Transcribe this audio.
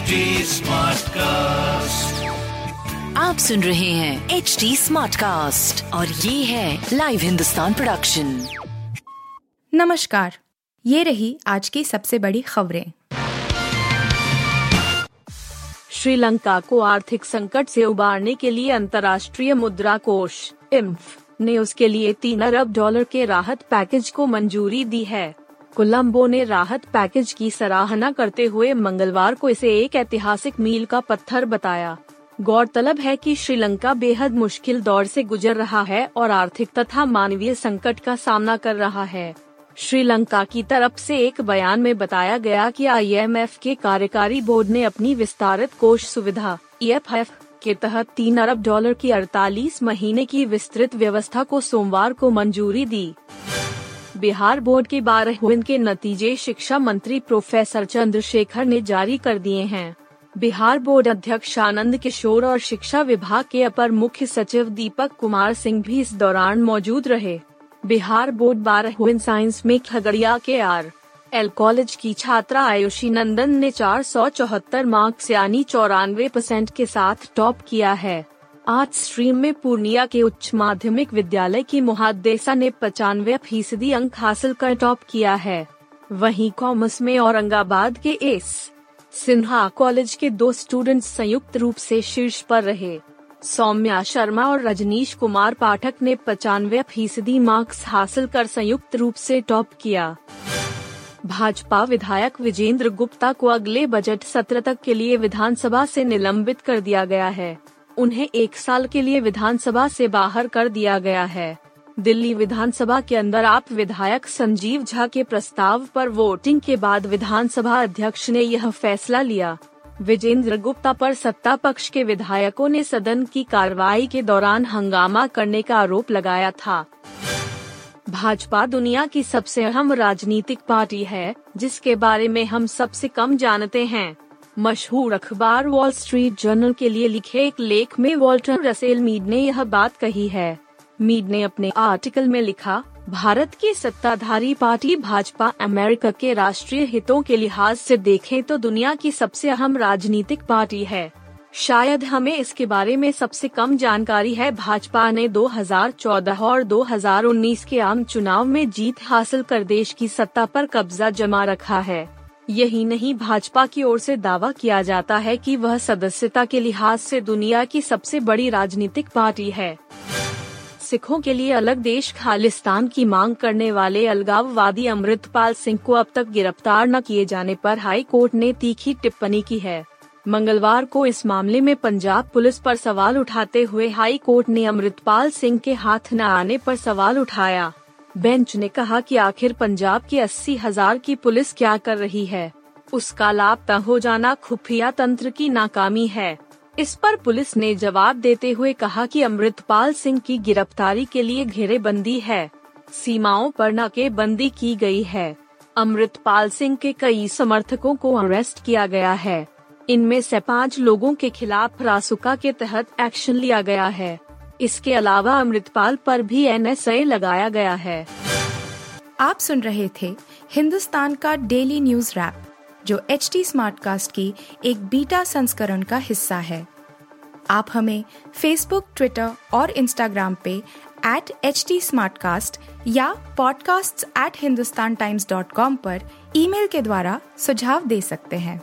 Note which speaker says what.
Speaker 1: HD Smartcast.
Speaker 2: आप सुन रहे हैं एच डी स्मार्ट कास्ट और ये है लाइव हिंदुस्तान प्रोडक्शन
Speaker 3: नमस्कार ये रही आज की सबसे बड़ी खबरें।
Speaker 4: श्रीलंका को आर्थिक संकट से उबारने के लिए अंतर्राष्ट्रीय मुद्रा कोष इम्फ ने उसके लिए तीन अरब डॉलर के राहत पैकेज को मंजूरी दी है। कोलंबो ने राहत पैकेज की सराहना करते हुए मंगलवार को इसे एक ऐतिहासिक मील का पत्थर बताया। गौरतलब है कि श्रीलंका बेहद मुश्किल दौर से गुजर रहा है और आर्थिक तथा मानवीय संकट का सामना कर रहा है। श्रीलंका की तरफ़ से एक बयान में बताया गया कि आईएमएफ के कार्यकारी बोर्ड ने अपनी विस्तारित कोष सुविधा, ईएफएफ, के तहत तीन अरब डॉलर की 48 महीने की विस्तृत व्यवस्था को सोमवार को मंजूरी दी। बिहार बोर्ड के बारहवीं के नतीजे शिक्षा मंत्री प्रोफेसर चंद्रशेखर ने जारी कर दिए हैं। बिहार बोर्ड अध्यक्ष आनंद किशोर और शिक्षा विभाग के अपर मुख्य सचिव दीपक कुमार सिंह भी इस दौरान मौजूद रहे। बिहार बोर्ड बारहवीं साइंस में खगड़िया के आर एल कॉलेज की छात्रा आयुषी नंदन ने चार सौ चौहत्तर मार्क्स यानी चौरानवे परसेंट के साथ टॉप किया है। आर्ट स्ट्रीम में पूर्णिया के उच्च माध्यमिक विद्यालय की मुहादेसा ने पचानवे फ़ीसदी अंक हासिल कर टॉप किया है। वहीं कॉमर्स में औरंगाबाद के एस सिन्हा कॉलेज के दो स्टूडेंट्स संयुक्त रूप से शीर्ष पर रहे। सौम्या शर्मा और रजनीश कुमार पाठक ने पचानवे फ़ीसदी मार्क्स हासिल कर संयुक्त रूप से टॉप किया। भाजपा विधायक विजेंद्र गुप्ता को अगले बजट सत्र तक के लिए विधानसभा से निलंबित कर दिया गया है। उन्हें एक साल के लिए विधानसभा से बाहर कर दिया गया है। दिल्ली विधानसभा के अंदर आप विधायक संजीव झा के प्रस्ताव पर वोटिंग के बाद विधानसभा अध्यक्ष ने यह फैसला लिया। विजेंद्र गुप्ता पर सत्ता पक्ष के विधायकों ने सदन की कार्रवाई के दौरान हंगामा करने का आरोप लगाया था। भाजपा दुनिया की सबसे अहम राजनीतिक पार्टी है, जिसके बारे में हम सबसे कम जानते हैं। मशहूर अखबार वॉल स्ट्रीट जर्नल के लिए लिखे एक लेख में वॉल्टर रसेल मीड ने यह बात कही है। मीड ने अपने आर्टिकल में लिखा, भारत की सत्ताधारी पार्टी भाजपा अमेरिका के राष्ट्रीय हितों के लिहाज से देखें तो दुनिया की सबसे अहम राजनीतिक पार्टी है। शायद हमें इसके बारे में सबसे कम जानकारी है। भाजपा ने 2014 और 2019 के आम चुनाव में जीत हासिल कर देश की सत्ता पर कब्जा जमा रखा है। यही नहीं, भाजपा की ओर से दावा किया जाता है कि वह सदस्यता के लिहाज से दुनिया की सबसे बड़ी राजनीतिक पार्टी है। सिखों के लिए अलग देश खालिस्तान की मांग करने वाले अलगाववादी अमृतपाल सिंह को अब तक गिरफ़्तार न किए जाने पर हाई कोर्ट ने तीखी टिप्पणी की है। मंगलवार को इस मामले में पंजाब पुलिस पर सवाल उठाते हुए हाई कोर्ट ने अमृतपाल सिंह के हाथ न आने पर सवाल उठाया। बेंच ने कहा कि आखिर पंजाब की अस्सी हज़ार की पुलिस क्या कर रही है? उसका लाभ लापता हो जाना खुफिया तंत्र की नाकामी है। इस पर पुलिस ने जवाब देते हुए कहा कि अमृतपाल सिंह की गिरफ्तारी के लिए घेरेबंदी है। सीमाओं पर नाकेबंदी की गई है। अमृतपाल सिंह के कई समर्थकों को अरेस्ट किया गया है। इनमें से पाँच लोगों के खिलाफ रासुका के तहत एक्शन लिया गया है। इसके अलावा अमृतपाल पर भी एनएसए लगाया गया है।
Speaker 3: आप सुन रहे थे हिंदुस्तान का डेली न्यूज़ रैप, जो एच टी स्मार्ट कास्ट की एक बीटा संस्करण का हिस्सा है। आप हमें फेसबुक ट्विटर और इंस्टाग्राम पे एट एच टी या podcasts@hindustantimes.com पर ईमेल के द्वारा सुझाव दे सकते हैं।